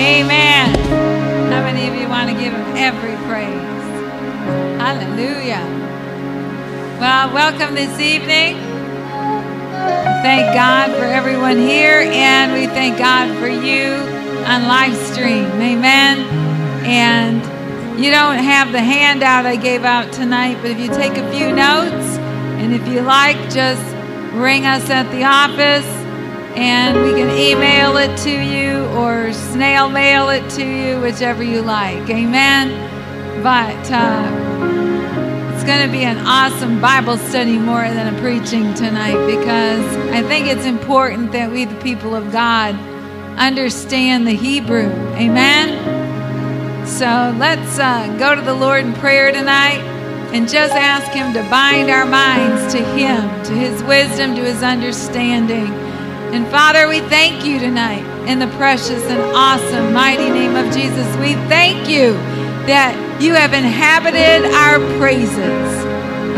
Amen. How many of you want to give him every praise? Hallelujah. Well, welcome this evening. Thank God for everyone here, and we thank God for you on live stream. Amen. And you don't have the handout I gave out tonight, but if you take a few notes, and if you like, just ring us at the office and we can email it to you or snail mail it to you, whichever you like. Amen. But uh, it's going to be an awesome Bible study more than a preaching tonight because I think it's important that we, the people of God, understand the Hebrew. Amen. So let's uh, go to the Lord in prayer tonight and just ask Him to bind our minds to Him, to His wisdom, to His understanding. And Father, we thank you tonight in the precious and awesome, mighty name of Jesus. We thank you that you have inhabited our praises.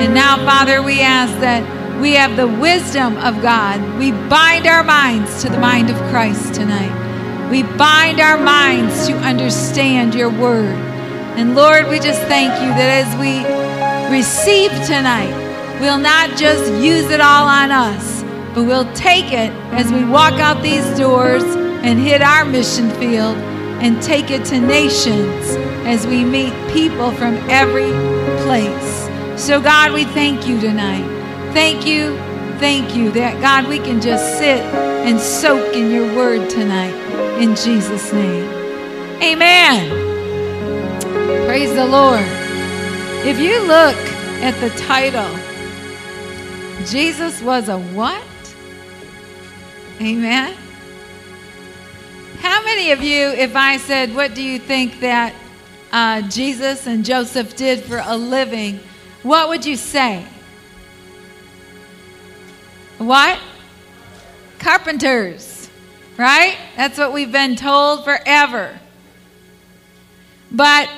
And now, Father, we ask that we have the wisdom of God. We bind our minds to the mind of Christ tonight. We bind our minds to understand your word. And Lord, we just thank you that as we receive tonight, we'll not just use it all on us, but we'll take it as we walk out these doors and hit our mission field and take it to nations as we meet people from every place. So, God, we thank you tonight. Thank you, thank you that, God, we can just sit and soak in your word tonight. In Jesus' name. Amen. Praise the Lord. If you look at the title, Jesus was a what? Amen. How many of you, if I said, What do you think that uh, Jesus and Joseph did for a living, what would you say? What? Carpenters, right? That's what we've been told forever. But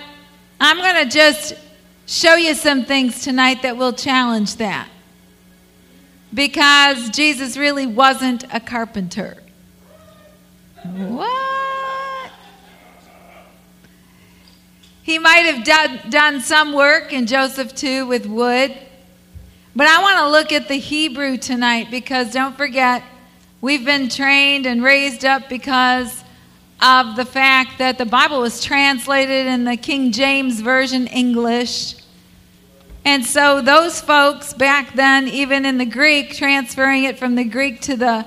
I'm going to just show you some things tonight that will challenge that. Because Jesus really wasn't a carpenter. What? He might have done, done some work in Joseph too with wood. But I want to look at the Hebrew tonight because don't forget, we've been trained and raised up because of the fact that the Bible was translated in the King James Version English. And so those folks back then, even in the Greek, transferring it from the Greek to the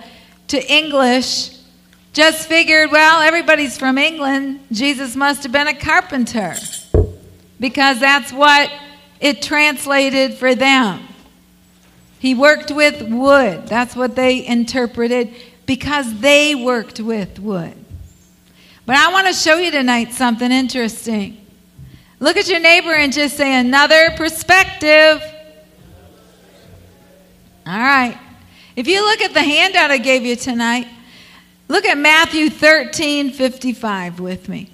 to English, just figured, well, everybody's from England. Jesus must have been a carpenter. Because that's what it translated for them. He worked with wood. That's what they interpreted because they worked with wood. But I want to show you tonight something interesting. Look at your neighbor and just say, another perspective. All right. If you look at the handout I gave you tonight, look at Matthew 13 55 with me.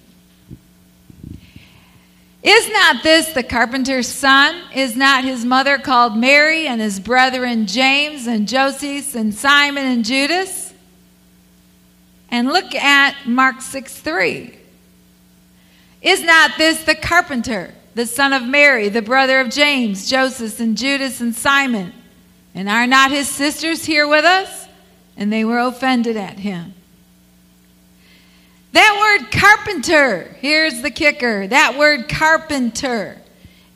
Is not this the carpenter's son? Is not his mother called Mary and his brethren James and Joseph and Simon and Judas? And look at Mark 6 3. Is not this the carpenter, the son of Mary, the brother of James, Joseph, and Judas, and Simon? And are not his sisters here with us? And they were offended at him. That word carpenter, here's the kicker. That word carpenter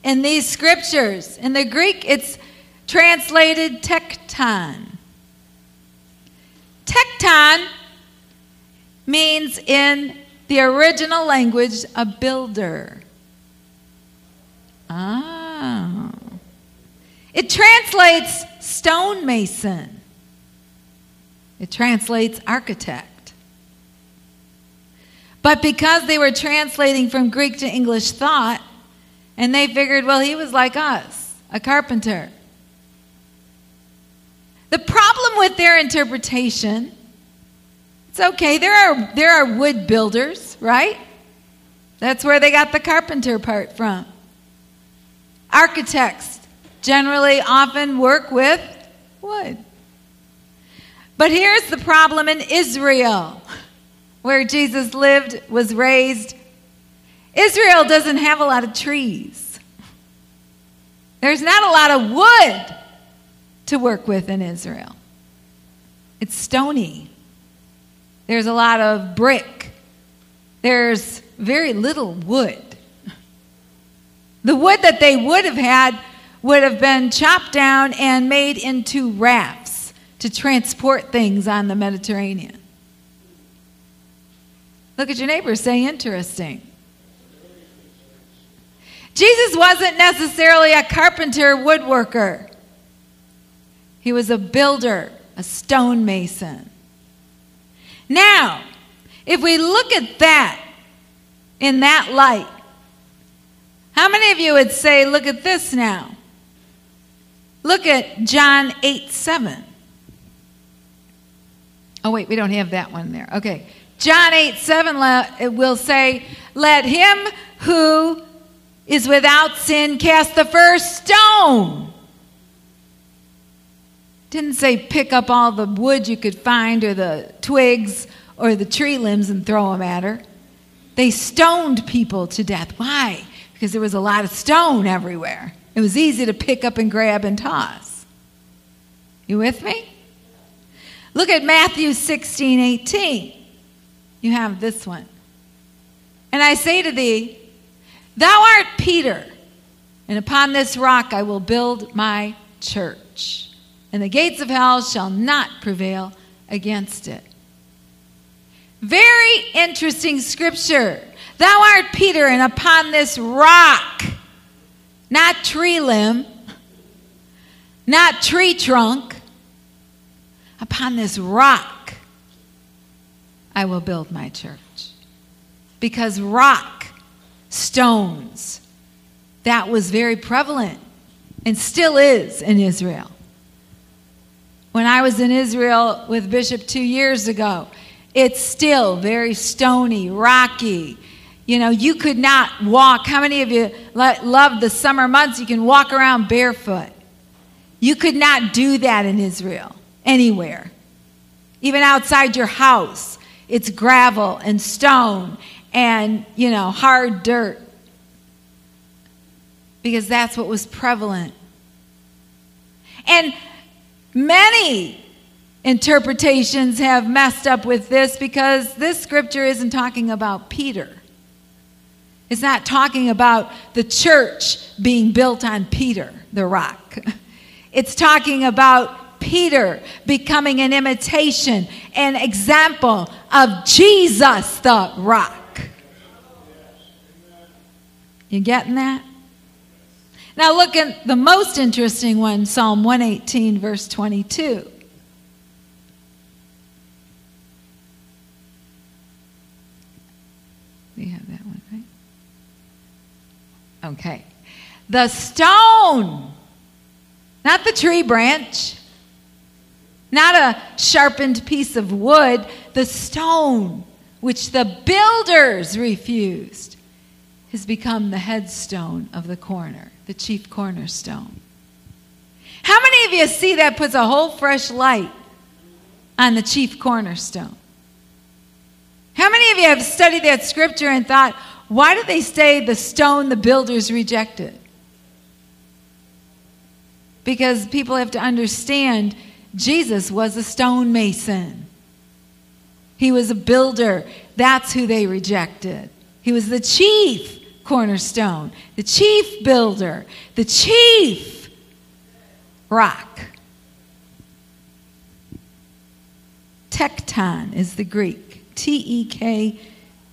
in these scriptures, in the Greek, it's translated tekton. Tekton means in the original language a builder. Ah. It translates stonemason. It translates architect. But because they were translating from Greek to English thought, and they figured, well, he was like us, a carpenter. The problem with their interpretation it's okay. There are, there are wood builders, right? That's where they got the carpenter part from. Architects generally often work with wood. But here's the problem in Israel. where Jesus lived, was raised, Israel doesn't have a lot of trees. There's not a lot of wood to work with in Israel. It's stony. There's a lot of brick. There's very little wood. The wood that they would have had would have been chopped down and made into rafts to transport things on the Mediterranean. Look at your neighbor, say interesting. Jesus wasn't necessarily a carpenter, woodworker. He was a builder, a stonemason. Now, if we look at that in that light, how many of you would say, look at this now? Look at John 8 7. Oh, wait, we don't have that one there. Okay. John 8 7 will say, Let him who is without sin cast the first stone. Didn't say pick up all the wood you could find or the twigs or the tree limbs and throw them at her. They stoned people to death. Why? Because there was a lot of stone everywhere. It was easy to pick up and grab and toss. You with me? Look at Matthew 16 18. You have this one. And I say to thee, Thou art Peter, and upon this rock I will build my church, and the gates of hell shall not prevail against it. Very interesting scripture. Thou art Peter, and upon this rock, not tree limb, not tree trunk, upon this rock, I will build my church. Because rock, stones, that was very prevalent and still is in Israel. When I was in Israel with Bishop two years ago, it's still very stony, rocky. You know, you could not walk. How many of you love the summer months? You can walk around barefoot. You could not do that in Israel anywhere, even outside your house. It's gravel and stone and, you know, hard dirt because that's what was prevalent. And many interpretations have messed up with this because this scripture isn't talking about Peter. It's not talking about the church being built on Peter, the rock. It's talking about Peter becoming an imitation, an example of Jesus, the rock. You getting that? Now look at the most interesting one, Psalm 118, verse 22. We have that one, right? Okay. The stone, not the tree branch, not a sharpened piece of wood, the stone which the builders refused has become the headstone of the corner, the chief cornerstone. How many of you see that puts a whole fresh light on the chief cornerstone? How many of you have studied that scripture and thought, why do they say the stone the builders rejected? Because people have to understand Jesus was a stonemason. He was a builder. That's who they rejected. He was the chief cornerstone, the chief builder, the chief rock. Tekton is the Greek. T E K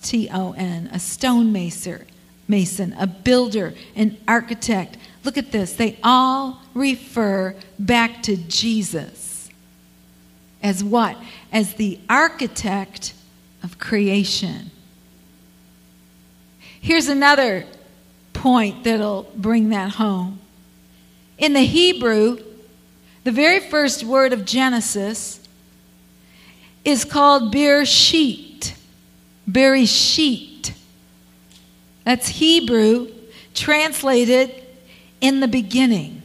T O N, a stonemason, mason, a builder, an architect. Look at this. They all refer back to Jesus as what? As the architect of creation. Here's another point that'll bring that home. In the Hebrew, the very first word of Genesis is called Bereshit. Bereshit. That's Hebrew translated in the beginning.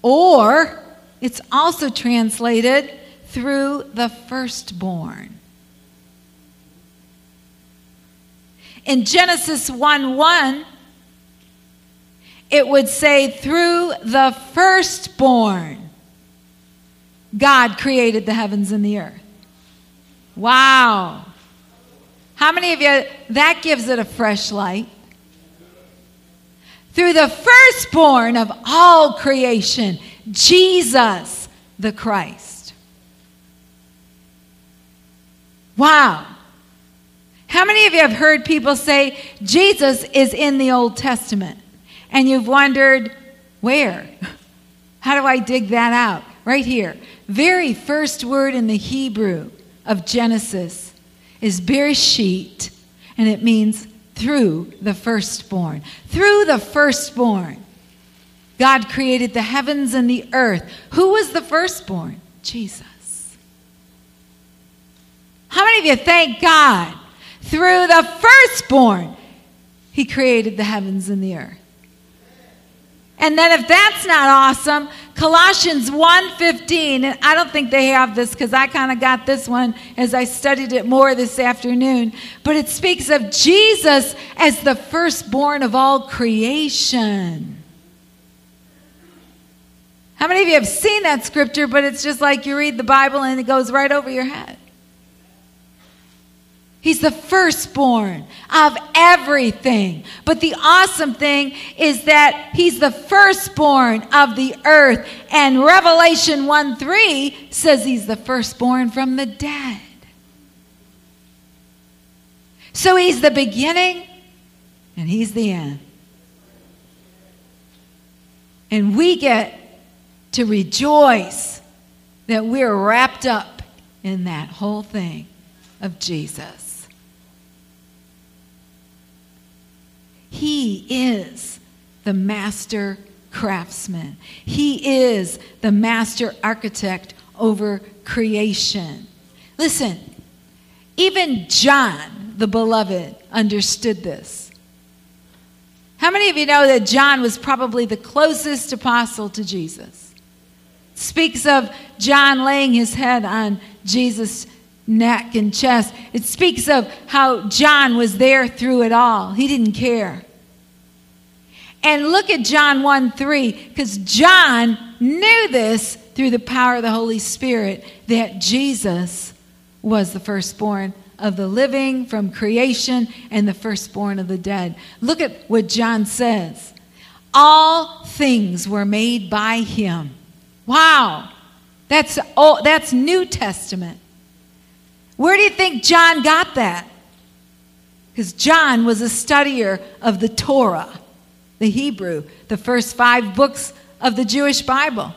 Or it's also translated through the firstborn. In Genesis 1 1, it would say, through the firstborn, God created the heavens and the earth. Wow. How many of you, that gives it a fresh light? Through the firstborn of all creation, Jesus the Christ. Wow. How many of you have heard people say Jesus is in the Old Testament? And you've wondered, where? How do I dig that out? Right here. Very first word in the Hebrew of Genesis is Bereshit, and it means through the firstborn. Through the firstborn. God created the heavens and the earth. Who was the firstborn? Jesus. How many of you thank God? Through the firstborn, He created the heavens and the earth. And then if that's not awesome, Colossians 1:15, and I don't think they have this cuz I kind of got this one as I studied it more this afternoon, but it speaks of Jesus as the firstborn of all creation. How many of you have seen that scripture but it's just like you read the Bible and it goes right over your head? He's the firstborn of everything. But the awesome thing is that he's the firstborn of the earth. And Revelation 1 3 says he's the firstborn from the dead. So he's the beginning and he's the end. And we get to rejoice that we're wrapped up in that whole thing of Jesus. He is the master craftsman, He is the master architect over creation. Listen, even John, the beloved, understood this. How many of you know that John was probably the closest apostle to Jesus? Speaks of John laying his head on Jesus' neck and chest. It speaks of how John was there through it all. He didn't care. And look at John 1 3, because John knew this through the power of the Holy Spirit that Jesus was the firstborn of the living from creation and the firstborn of the dead. Look at what John says. All things were made by him. Wow. That's, oh, that's New Testament. Where do you think John got that? Because John was a studier of the Torah, the Hebrew, the first five books of the Jewish Bible.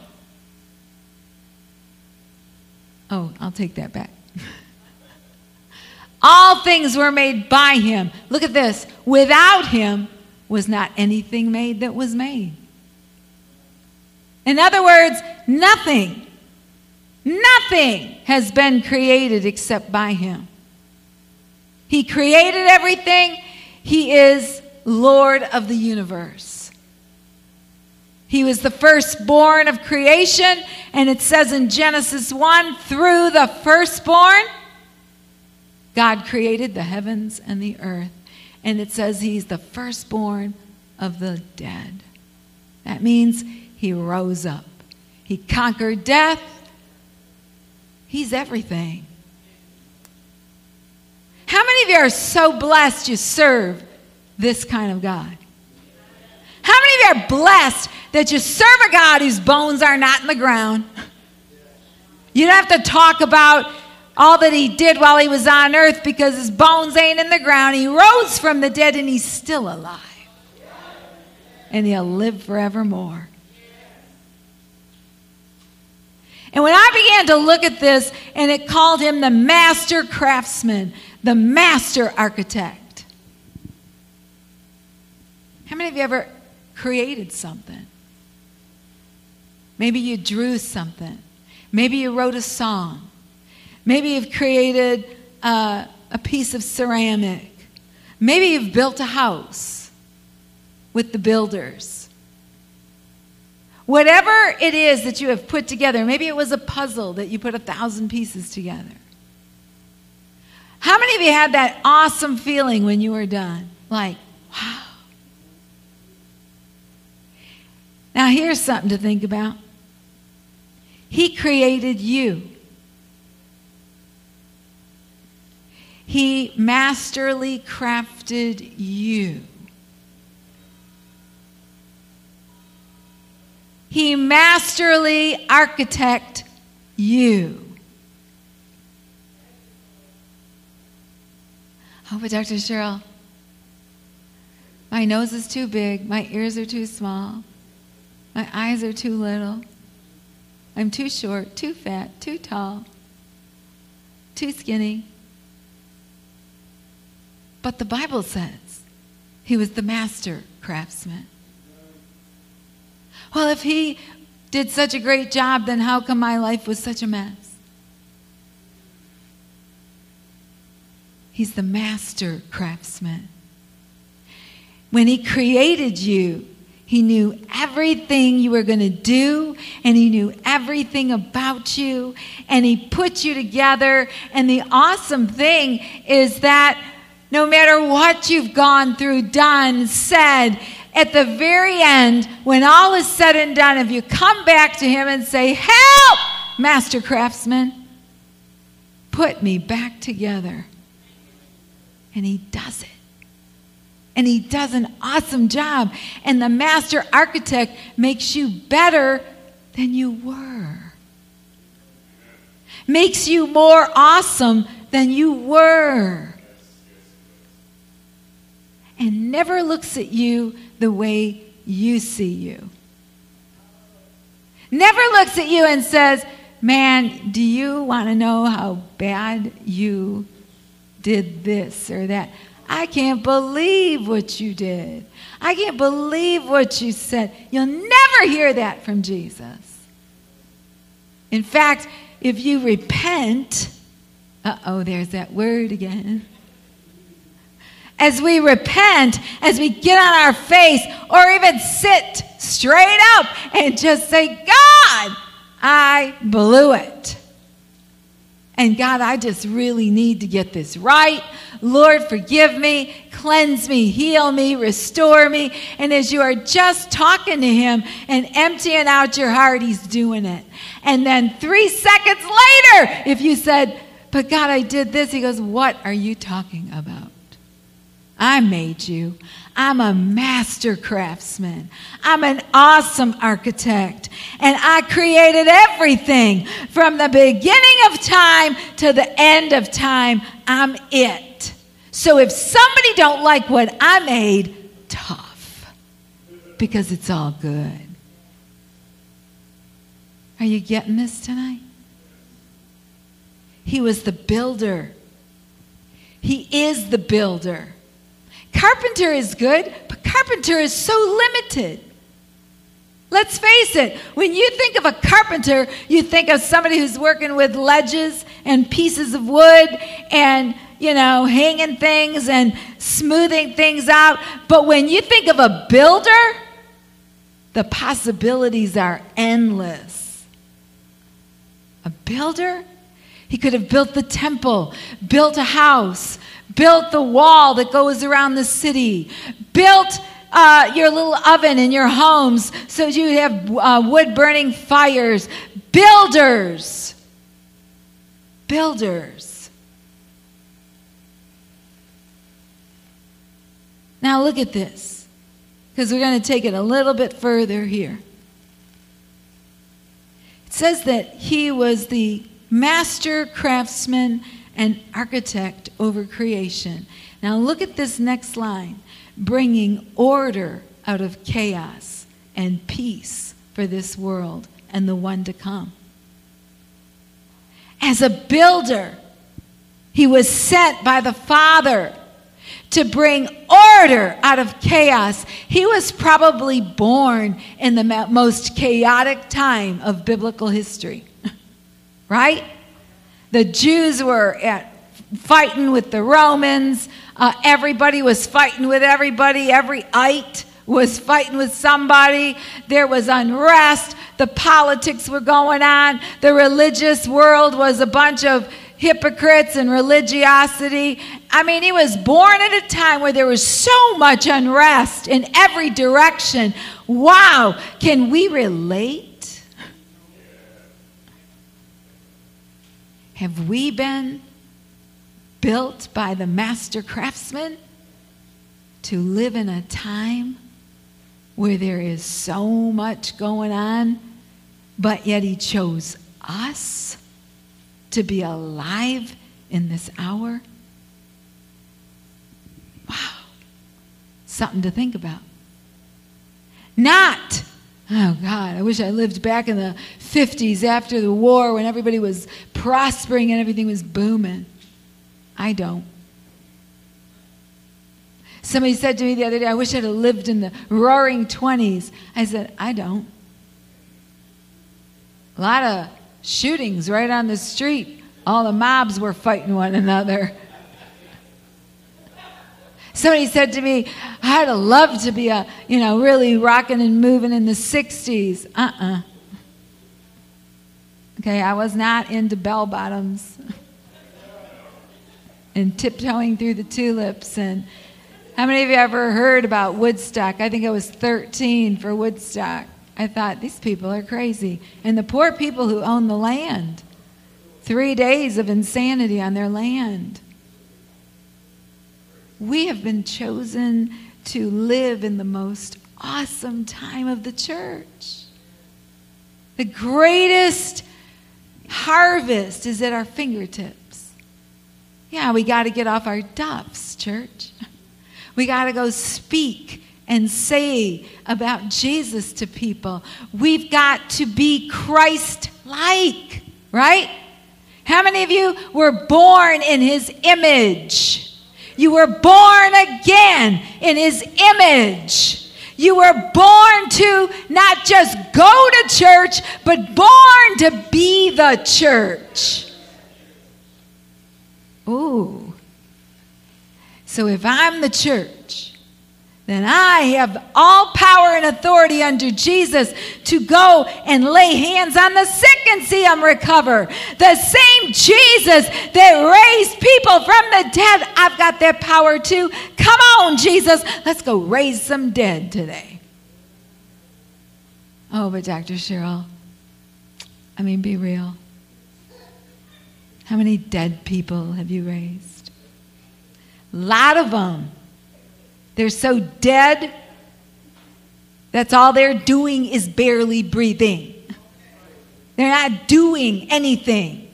Oh, I'll take that back. All things were made by him. Look at this. Without him was not anything made that was made. In other words, nothing Nothing has been created except by Him. He created everything, He is Lord of the universe. He was the firstborn of creation, and it says in Genesis 1 through the firstborn, God created the heavens and the earth. And it says he's the firstborn of the dead. That means he rose up. He conquered death, He's everything. How many of you are so blessed you serve this kind of God? How many of you are blessed that you serve a God whose bones are not in the ground? You don't have to talk about all that he did while he was on earth because his bones ain't in the ground. He rose from the dead and he's still alive. And he'll live forevermore. And when I began to look at this, and it called him the master craftsman, the master architect. How many of you ever created something? Maybe you drew something. Maybe you wrote a song. Maybe you've created uh, a piece of ceramic. Maybe you've built a house with the builders. Whatever it is that you have put together, maybe it was a puzzle that you put a thousand pieces together. How many of you had that awesome feeling when you were done? Like, wow. Now, here's something to think about He created you. He masterly crafted you. He masterly architect you. Oh, but Dr. Cheryl, my nose is too big, my ears are too small, my eyes are too little, I'm too short, too fat, too tall, too skinny. But the Bible says he was the master craftsman. Well, if he did such a great job, then how come my life was such a mess? He's the master craftsman. When he created you, he knew everything you were going to do, and he knew everything about you, and he put you together. And the awesome thing is that no matter what you've gone through, done, said, at the very end, when all is said and done, if you come back to him and say, Help, master craftsman, put me back together. And he does it. And he does an awesome job. And the master architect makes you better than you were, makes you more awesome than you were and never looks at you the way you see you. Never looks at you and says, Man, do you want to know how bad you did this or that? I can't believe what you did. I can't believe what you said. You'll never hear that from Jesus. In fact, if you repent, uh oh, there's that word again as we repent, as we get on our face, or even sit straight up and just say, God, I blew it. And God, I just really need to get this right. Lord, forgive me, cleanse me, heal me, restore me. And as you are just talking to Him and emptying out your heart, He's doing it. And then three seconds later, if you said, But God, I did this, He goes, What are you talking about? I made you. I'm a master craftsman. I'm an awesome architect. And I created everything from the beginning of time to the end of time. I'm it. So if somebody don't like what I made, tough. Because it's all good. Are you getting this tonight? He was the builder. He is the builder. Carpenter is good, but carpenter is so limited. Let's face it, when you think of a carpenter, you think of somebody who's working with ledges and pieces of wood and, you know, hanging things and smoothing things out. But when you think of a builder, the possibilities are endless. A builder? He could have built the temple, built a house, built the wall that goes around the city, built uh, your little oven in your homes so you have uh, wood burning fires. Builders. Builders. Now look at this, because we're going to take it a little bit further here. It says that he was the master craftsman and architect over creation. Now look at this next line bringing order out of chaos and peace for this world and the one to come. As a builder, he was sent by the Father to bring order out of chaos. He was probably born in the most chaotic time of biblical history, right? The Jews were at, fighting with the Romans. Uh, everybody was fighting with everybody. Every ite was fighting with somebody. There was unrest. The politics were going on. The religious world was a bunch of hypocrites and religiosity. I mean, he was born at a time where there was so much unrest in every direction. Wow, can we relate? Have we been built by the master craftsman to live in a time where there is so much going on, but yet he chose us? to be alive in this hour? Wow. Something to think about. Not, oh God, I wish I lived back in the 50s after the war when everybody was prospering and everything was booming. I don't. Somebody said to me the other day, I wish I'd have lived in the roaring 20s. I said, I don't. A lot of shootings right on the street. All the mobs were fighting one another. Somebody said to me, I'd love to be a, you know, really rocking and moving in the 60s. Uh uh-uh. uh Okay, I was not into bell bottoms and tiptoeing through the tulips. And how many of you ever heard about Woodstock? I think I was 13 for Woodstock. I thought, these people are crazy. And the poor people who own the land, three days of insanity on their land. We have been chosen to live in the most awesome time of the church. The greatest harvest is at our fingertips. Yeah, we got to get off our duffs, church. We got to go speak and say about Jesus to people. We've got to be Christ like, right? How many of you were born in his image? You were born again in his image. You were born to not just go to church, but born to be the church. Ooh. So if I'm the church, then I have all power and authority under Jesus to go and lay hands on the sick and see them recover. The same Jesus that raised people from the dead, I've got that power too. Come on, Jesus, let's go raise some dead today. Oh, but Dr. Cheryl, I mean, be real. How many dead people have you raised? A lot of them they're so dead, that's all they're doing is barely breathing. They're not doing anything,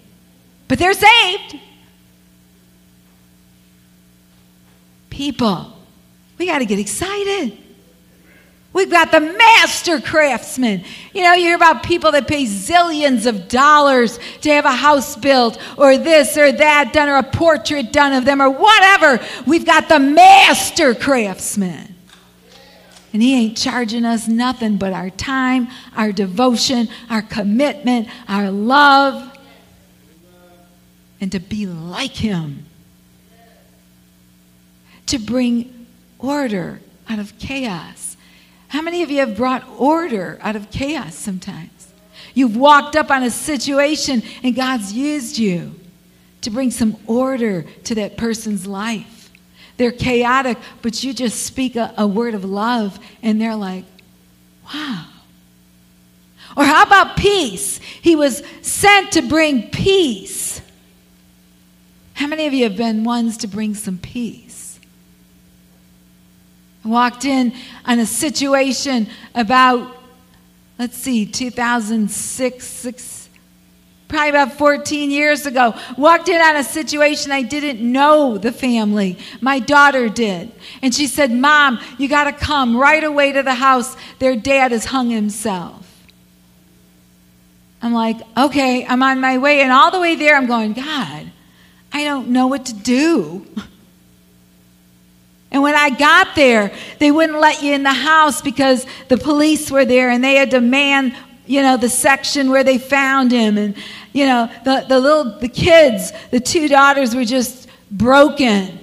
but they're saved. People, we got to get excited. We've got the master craftsman. You know, you hear about people that pay zillions of dollars to have a house built or this or that done or a portrait done of them or whatever. We've got the master craftsman. And he ain't charging us nothing but our time, our devotion, our commitment, our love, and to be like him. To bring order out of chaos how many of you have brought order out of chaos sometimes? You've walked up on a situation and God's used you to bring some order to that person's life. They're chaotic, but you just speak a, a word of love and they're like, wow. Or how about peace? He was sent to bring peace. How many of you have been ones to bring some peace? Walked in on a situation about, let's see, 2006, six, probably about 14 years ago. Walked in on a situation I didn't know the family. My daughter did. And she said, Mom, you got to come right away to the house. Their dad has hung himself. I'm like, okay, I'm on my way. And all the way there, I'm going, God, I don't know what to do. And when I got there, they wouldn't let you in the house because the police were there and they had to man, you know, the section where they found him. And, you know, the, the little, the kids, the two daughters were just broken,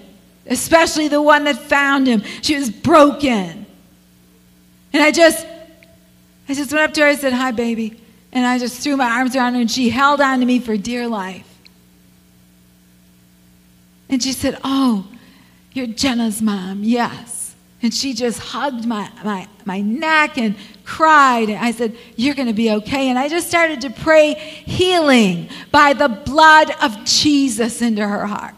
especially the one that found him. She was broken. And I just, I just went up to her, I said, hi, baby. And I just threw my arms around her and she held on to me for dear life. And she said, Oh, you're Jenna's mom. Yes. And she just hugged my, my, my neck and cried. And I said, You're going to be okay. And I just started to pray healing by the blood of Jesus into her heart.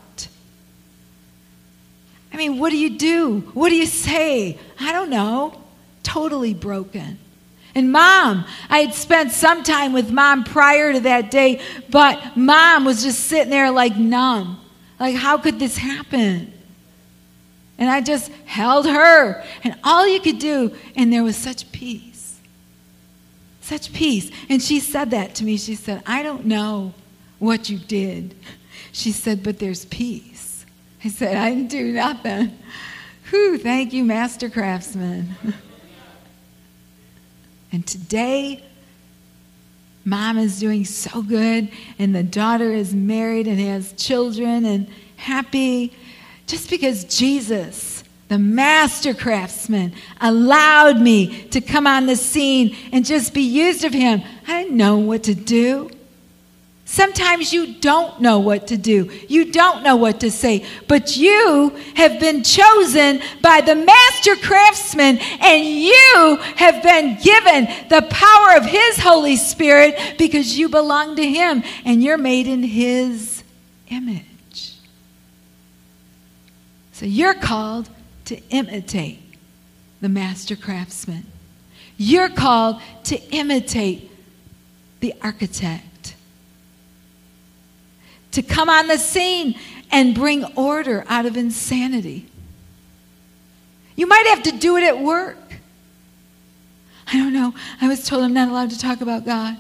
I mean, what do you do? What do you say? I don't know. Totally broken. And mom, I had spent some time with mom prior to that day, but mom was just sitting there like numb. Like, how could this happen? And I just held her, and all you could do, and there was such peace. Such peace. And she said that to me. She said, I don't know what you did. She said, but there's peace. I said, I didn't do nothing. Whew, thank you, Master Craftsman. and today, mom is doing so good, and the daughter is married and has children and happy just because Jesus, the master craftsman, allowed me to come on the scene and just be used of him. I didn't know what to do. Sometimes you don't know what to do. You don't know what to say. But you have been chosen by the master craftsman, and you have been given the power of his Holy Spirit because you belong to him and you're made in his image. So you're called to imitate the master craftsman. You're called to imitate the architect. To come on the scene and bring order out of insanity. You might have to do it at work. I don't know. I was told I'm not allowed to talk about God.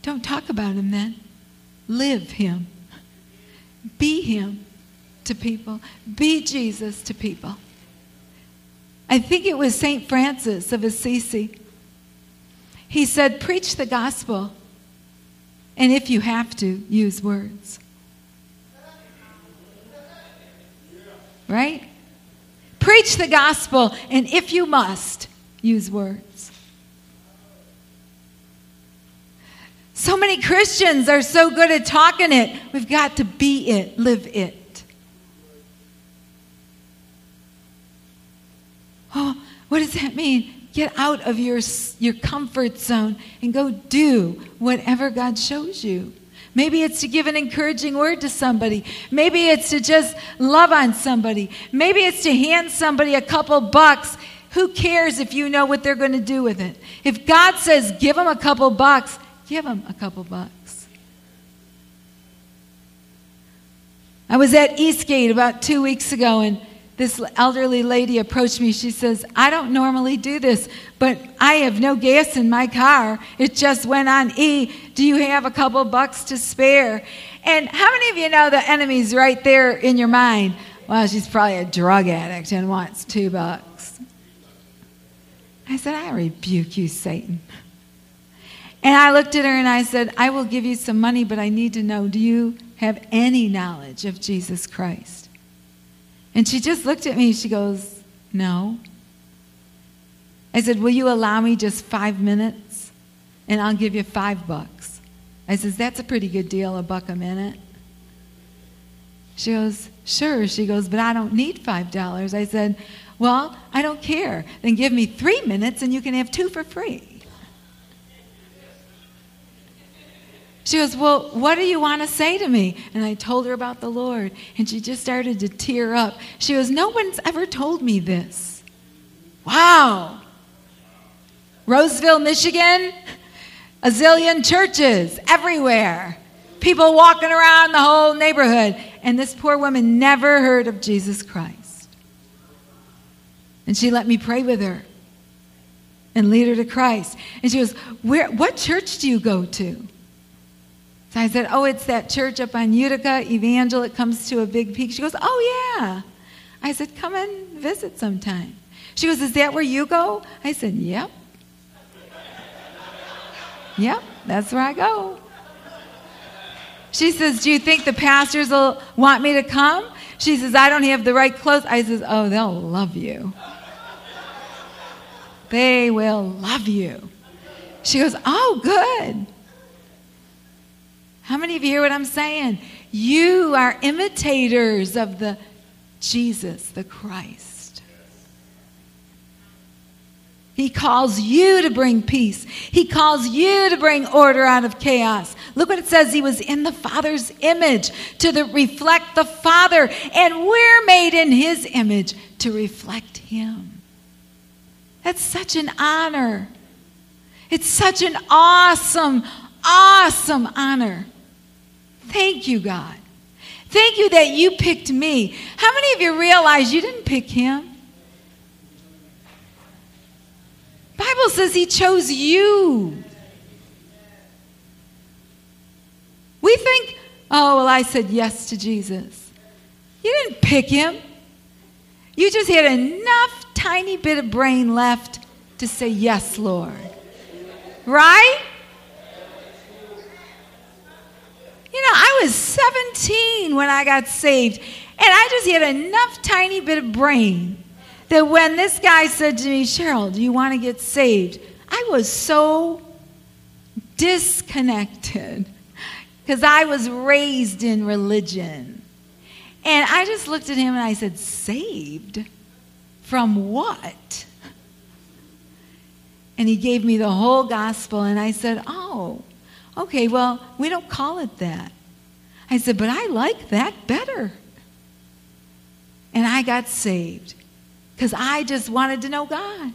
Don't talk about him then. Live him. Be him to people, be Jesus to people. I think it was St. Francis of Assisi. He said, Preach the gospel, and if you have to, use words. Right? Preach the gospel, and if you must, use words. So many Christians are so good at talking it. We've got to be it, live it. Oh, what does that mean? Get out of your, your comfort zone and go do whatever God shows you. Maybe it's to give an encouraging word to somebody. Maybe it's to just love on somebody. Maybe it's to hand somebody a couple bucks. Who cares if you know what they're going to do with it? If God says, give them a couple bucks, give them a couple bucks. I was at Eastgate about two weeks ago, and this elderly lady approached me. She says, I don't normally do this, but I have no gas in my car. It just went on E. Do you have a couple bucks to spare? And how many of you know the enemy's right there in your mind? Well, she's probably a drug addict and wants two bucks. I said, I rebuke you, Satan. And I looked at her and I said, I will give you some money, but I need to know do you have any knowledge of Jesus Christ? And she just looked at me. She goes, No. I said, Will you allow me just five minutes? And I'll give you five bucks. I says, That's a pretty good deal, a buck a minute. She goes, Sure. She goes, But I don't need five dollars. I said, Well, I don't care. Then give me three minutes and you can have two for free. She goes, Well, what do you want to say to me? And I told her about the Lord, and she just started to tear up. She goes, No one's ever told me this. Wow. Roseville, Michigan, a zillion churches everywhere, people walking around the whole neighborhood. And this poor woman never heard of Jesus Christ. And she let me pray with her and lead her to Christ. And she goes, Where, What church do you go to? So I said, Oh, it's that church up on Utica, Evangel. It comes to a big peak. She goes, Oh, yeah. I said, Come and visit sometime. She goes, Is that where you go? I said, Yep. Yep, that's where I go. She says, Do you think the pastors will want me to come? She says, I don't have the right clothes. I says, Oh, they'll love you. They will love you. She goes, Oh, good. How many of you hear what I'm saying? You are imitators of the Jesus, the Christ. He calls you to bring peace. He calls you to bring order out of chaos. Look what it says. He was in the Father's image to the, reflect the Father, and we're made in His image to reflect Him. That's such an honor. It's such an awesome, awesome honor. Thank you, God. Thank you that you picked me. How many of you realize you didn't pick him? Bible says he chose you. We think, oh, well, I said yes to Jesus. You didn't pick him. You just had enough tiny bit of brain left to say, yes, Lord. Right? You know, I was 17 when I got saved, and I just had enough tiny bit of brain that when this guy said to me, Cheryl, do you want to get saved? I was so disconnected because I was raised in religion. And I just looked at him and I said, Saved? From what? And he gave me the whole gospel, and I said, Oh, Okay, well, we don't call it that. I said, but I like that better. And I got saved because I just wanted to know God.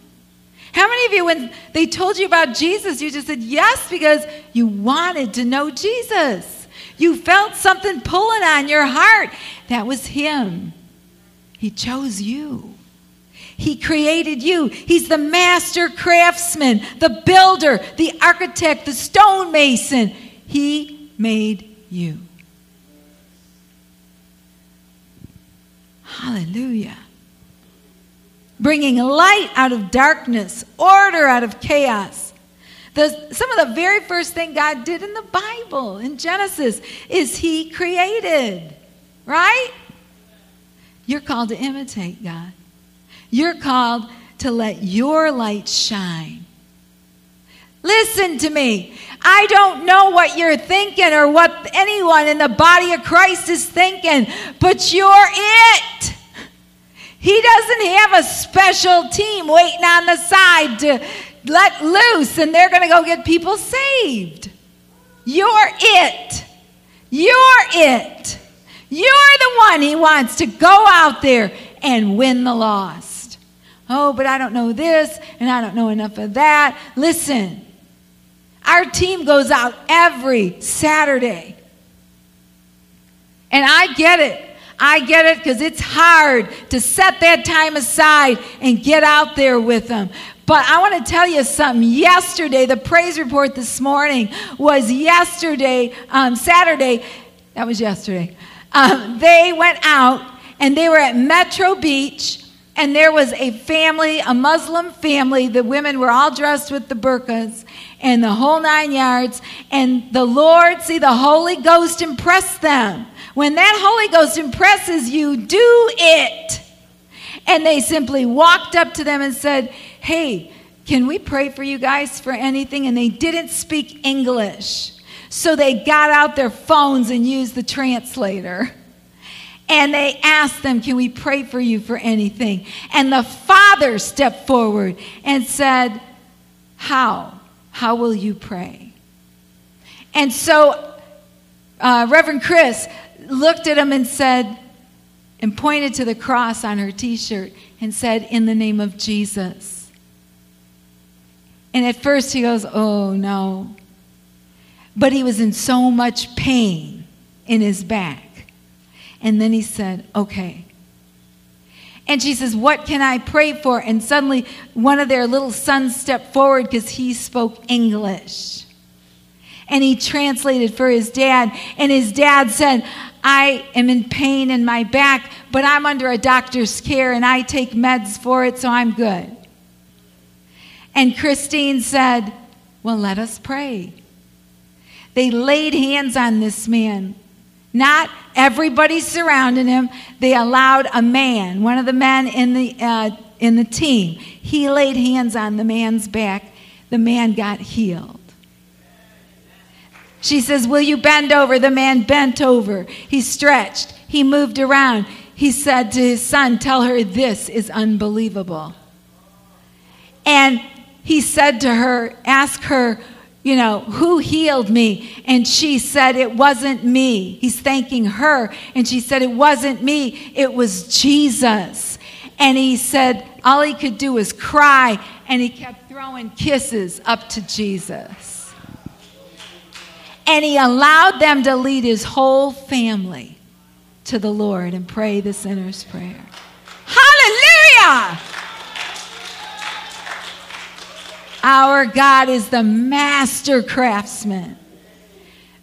How many of you, when they told you about Jesus, you just said yes because you wanted to know Jesus? You felt something pulling on your heart. That was Him. He chose you. He created you. He's the master craftsman, the builder, the architect, the stonemason. He made you. Hallelujah. Bringing light out of darkness, order out of chaos. The, some of the very first thing God did in the Bible, in Genesis, is He created. Right? You're called to imitate God. You're called to let your light shine. Listen to me. I don't know what you're thinking or what anyone in the body of Christ is thinking, but you're it. He doesn't have a special team waiting on the side to let loose and they're going to go get people saved. You're it. You're it. You're the one he wants to go out there and win the lost. Oh, but I don't know this and I don't know enough of that. Listen, our team goes out every Saturday. And I get it. I get it because it's hard to set that time aside and get out there with them. But I want to tell you something. Yesterday, the praise report this morning was yesterday, um, Saturday. That was yesterday. Um, they went out and they were at Metro Beach and there was a family, a Muslim family. The women were all dressed with the burqas and the whole nine yards. And the Lord, see, the Holy Ghost impressed them. When that Holy Ghost impresses you, do it. And they simply walked up to them and said, Hey, can we pray for you guys for anything? And they didn't speak English. So they got out their phones and used the translator. And they asked them, Can we pray for you for anything? And the father stepped forward and said, How? How will you pray? And so uh, Reverend Chris looked at him and said, and pointed to the cross on her t shirt and said, In the name of Jesus. And at first he goes, Oh no. But he was in so much pain in his back. And then he said, Okay. And she says, What can I pray for? And suddenly one of their little sons stepped forward because he spoke English. And he translated for his dad. And his dad said, I am in pain in my back, but I'm under a doctor's care and I take meds for it, so I'm good. And Christine said, Well, let us pray. They laid hands on this man not everybody surrounding him. They allowed a man, one of the men in the, uh, in the team, he laid hands on the man's back. The man got healed. She says, Will you bend over? The man bent over. He stretched. He moved around. He said to his son, Tell her this is unbelievable. And he said to her, Ask her, you know, who healed me? And she said, It wasn't me. He's thanking her. And she said, It wasn't me. It was Jesus. And he said, All he could do was cry. And he kept throwing kisses up to Jesus. And he allowed them to lead his whole family to the Lord and pray the sinner's prayer. Hallelujah! Our God is the master craftsman,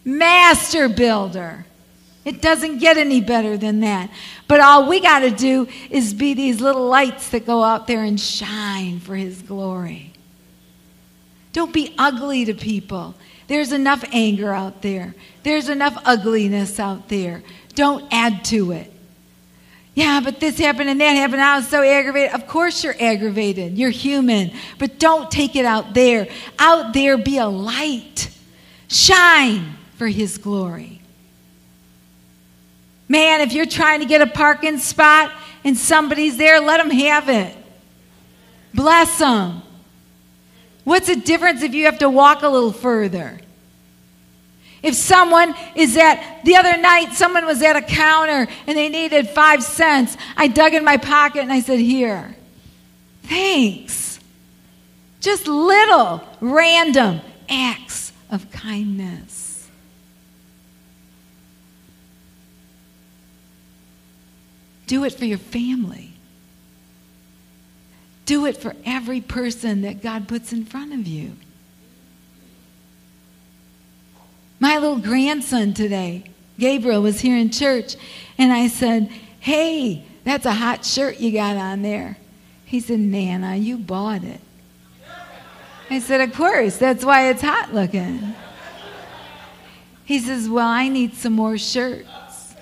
master builder. It doesn't get any better than that. But all we got to do is be these little lights that go out there and shine for His glory. Don't be ugly to people. There's enough anger out there, there's enough ugliness out there. Don't add to it. Yeah, but this happened and that happened. I was so aggravated. Of course, you're aggravated. You're human. But don't take it out there. Out there, be a light. Shine for His glory. Man, if you're trying to get a parking spot and somebody's there, let them have it. Bless them. What's the difference if you have to walk a little further? If someone is at, the other night, someone was at a counter and they needed five cents, I dug in my pocket and I said, Here, thanks. Just little random acts of kindness. Do it for your family. Do it for every person that God puts in front of you. My little grandson today, Gabriel, was here in church, and I said, Hey, that's a hot shirt you got on there. He said, Nana, uh, you bought it. I said, Of course, that's why it's hot looking. He says, Well, I need some more shirts.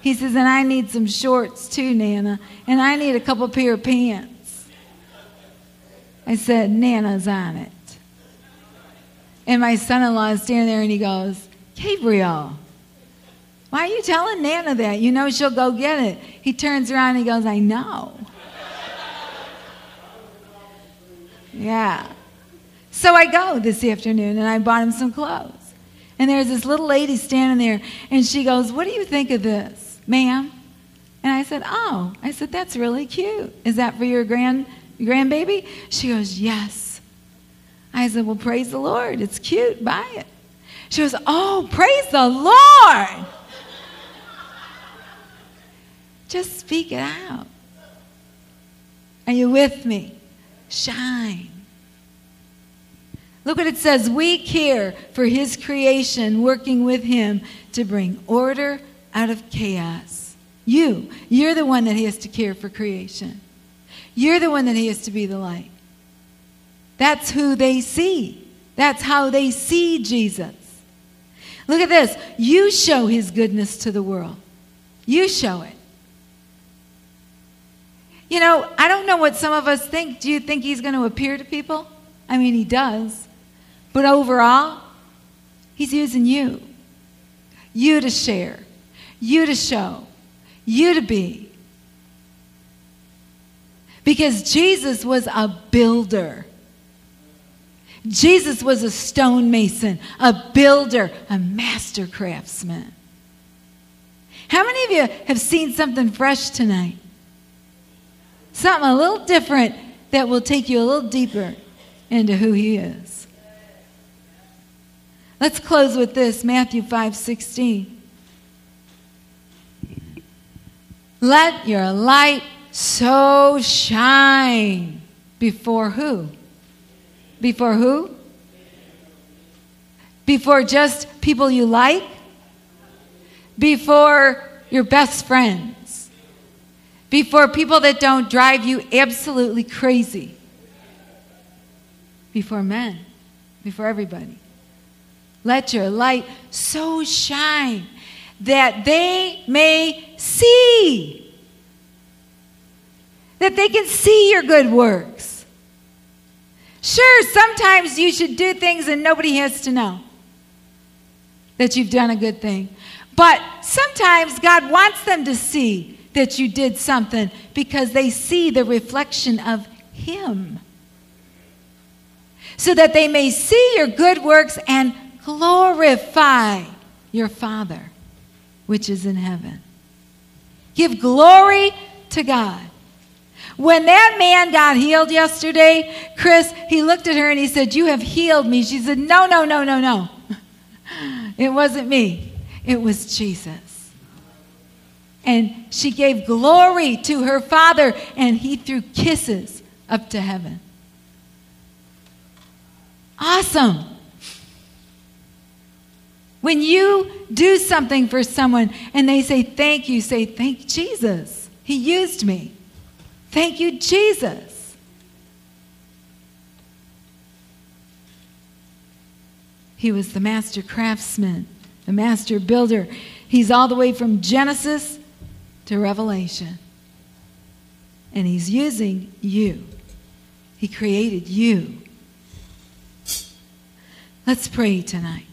He says, And I need some shorts too, Nana. And I need a couple pair of pants. I said, Nana's on it. And my son in law is standing there and he goes, Gabriel, why are you telling Nana that? You know she'll go get it. He turns around and he goes, I know. Yeah. So I go this afternoon and I bought him some clothes. And there's this little lady standing there and she goes, What do you think of this, ma'am? And I said, Oh, I said, That's really cute. Is that for your grand grandbaby? She goes, Yes. I said, Well, praise the Lord. It's cute. Buy it. She goes, Oh, praise the Lord. Just speak it out. Are you with me? Shine. Look what it says. We care for his creation, working with him to bring order out of chaos. You, you're the one that he has to care for creation. You're the one that he has to be the light. That's who they see. That's how they see Jesus. Look at this. You show his goodness to the world. You show it. You know, I don't know what some of us think. Do you think he's going to appear to people? I mean, he does. But overall, he's using you. You to share, you to show, you to be. Because Jesus was a builder. Jesus was a stonemason, a builder, a master craftsman. How many of you have seen something fresh tonight? Something a little different that will take you a little deeper into who he is. Let's close with this Matthew 5 16. Let your light so shine before who? Before who? Before just people you like? Before your best friends? Before people that don't drive you absolutely crazy? Before men? Before everybody? Let your light so shine that they may see. That they can see your good works Sure, sometimes you should do things and nobody has to know. that you've done a good thing. But sometimes God wants them to see that you did something because they see the reflection of Him. So that they may see your good works and glorify your Father, which is in heaven. Give glory to God. When that man got healed yesterday, Chris, he looked at her and he said, You have healed me. She said, No, no, no, no, no. It wasn't me, it was Jesus. And she gave glory to her father, and he threw kisses up to heaven. Awesome. When you do something for someone and they say thank you, say thank Jesus. He used me. Thank you, Jesus. He was the master craftsman, the master builder. He's all the way from Genesis to Revelation. And He's using you. He created you. Let's pray tonight.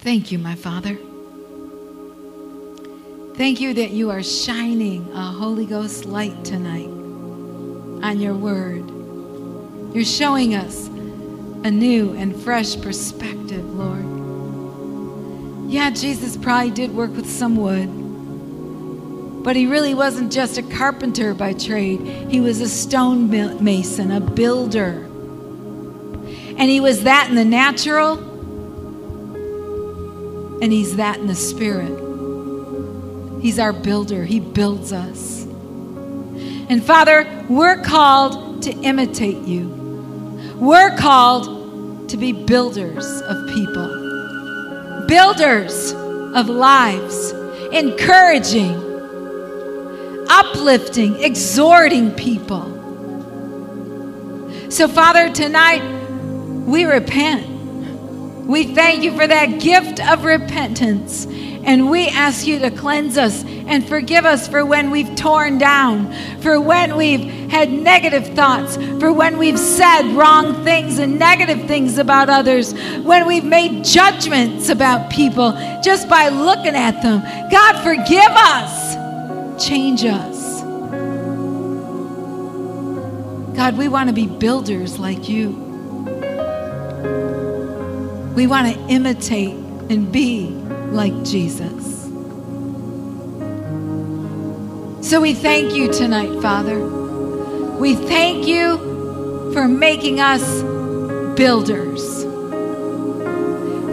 Thank you, my Father. Thank you that you are shining a Holy Ghost light tonight on your word. You're showing us a new and fresh perspective, Lord. Yeah, Jesus probably did work with some wood, but he really wasn't just a carpenter by trade, he was a stone mason, a builder. And he was that in the natural, and he's that in the spirit. He's our builder, He builds us. And Father, we're called to imitate you. We're called to be builders of people, builders of lives, encouraging, uplifting, exhorting people. So, Father, tonight we repent. We thank you for that gift of repentance and we ask you to cleanse us and forgive us for when we've torn down, for when we've had negative thoughts, for when we've said wrong things and negative things about others, when we've made judgments about people just by looking at them. God, forgive us. Change us. God, we want to be builders like you. We want to imitate and be like Jesus. So we thank you tonight, Father. We thank you for making us builders.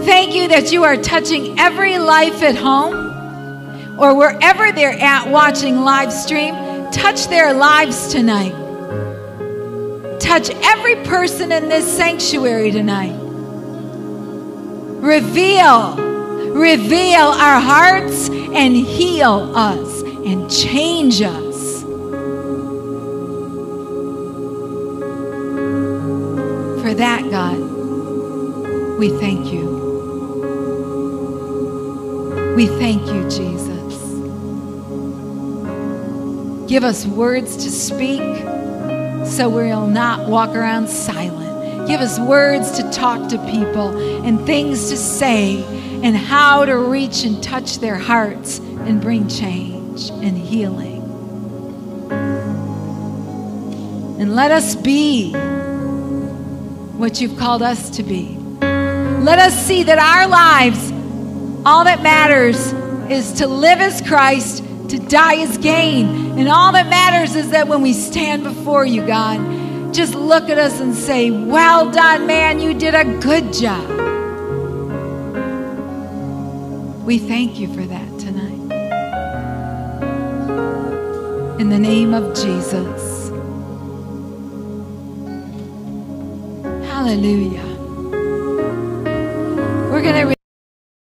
Thank you that you are touching every life at home or wherever they're at watching live stream. Touch their lives tonight. Touch every person in this sanctuary tonight. Reveal reveal our hearts and heal us and change us. For that, God, we thank you. We thank you, Jesus. Give us words to speak so we'll not walk around silent. Give us words to talk to people and things to say and how to reach and touch their hearts and bring change and healing. And let us be what you've called us to be. Let us see that our lives, all that matters is to live as Christ, to die as gain. And all that matters is that when we stand before you, God, just look at us and say, Well done, man, you did a good job. We thank you for that tonight. In the name of Jesus. Hallelujah. We're going to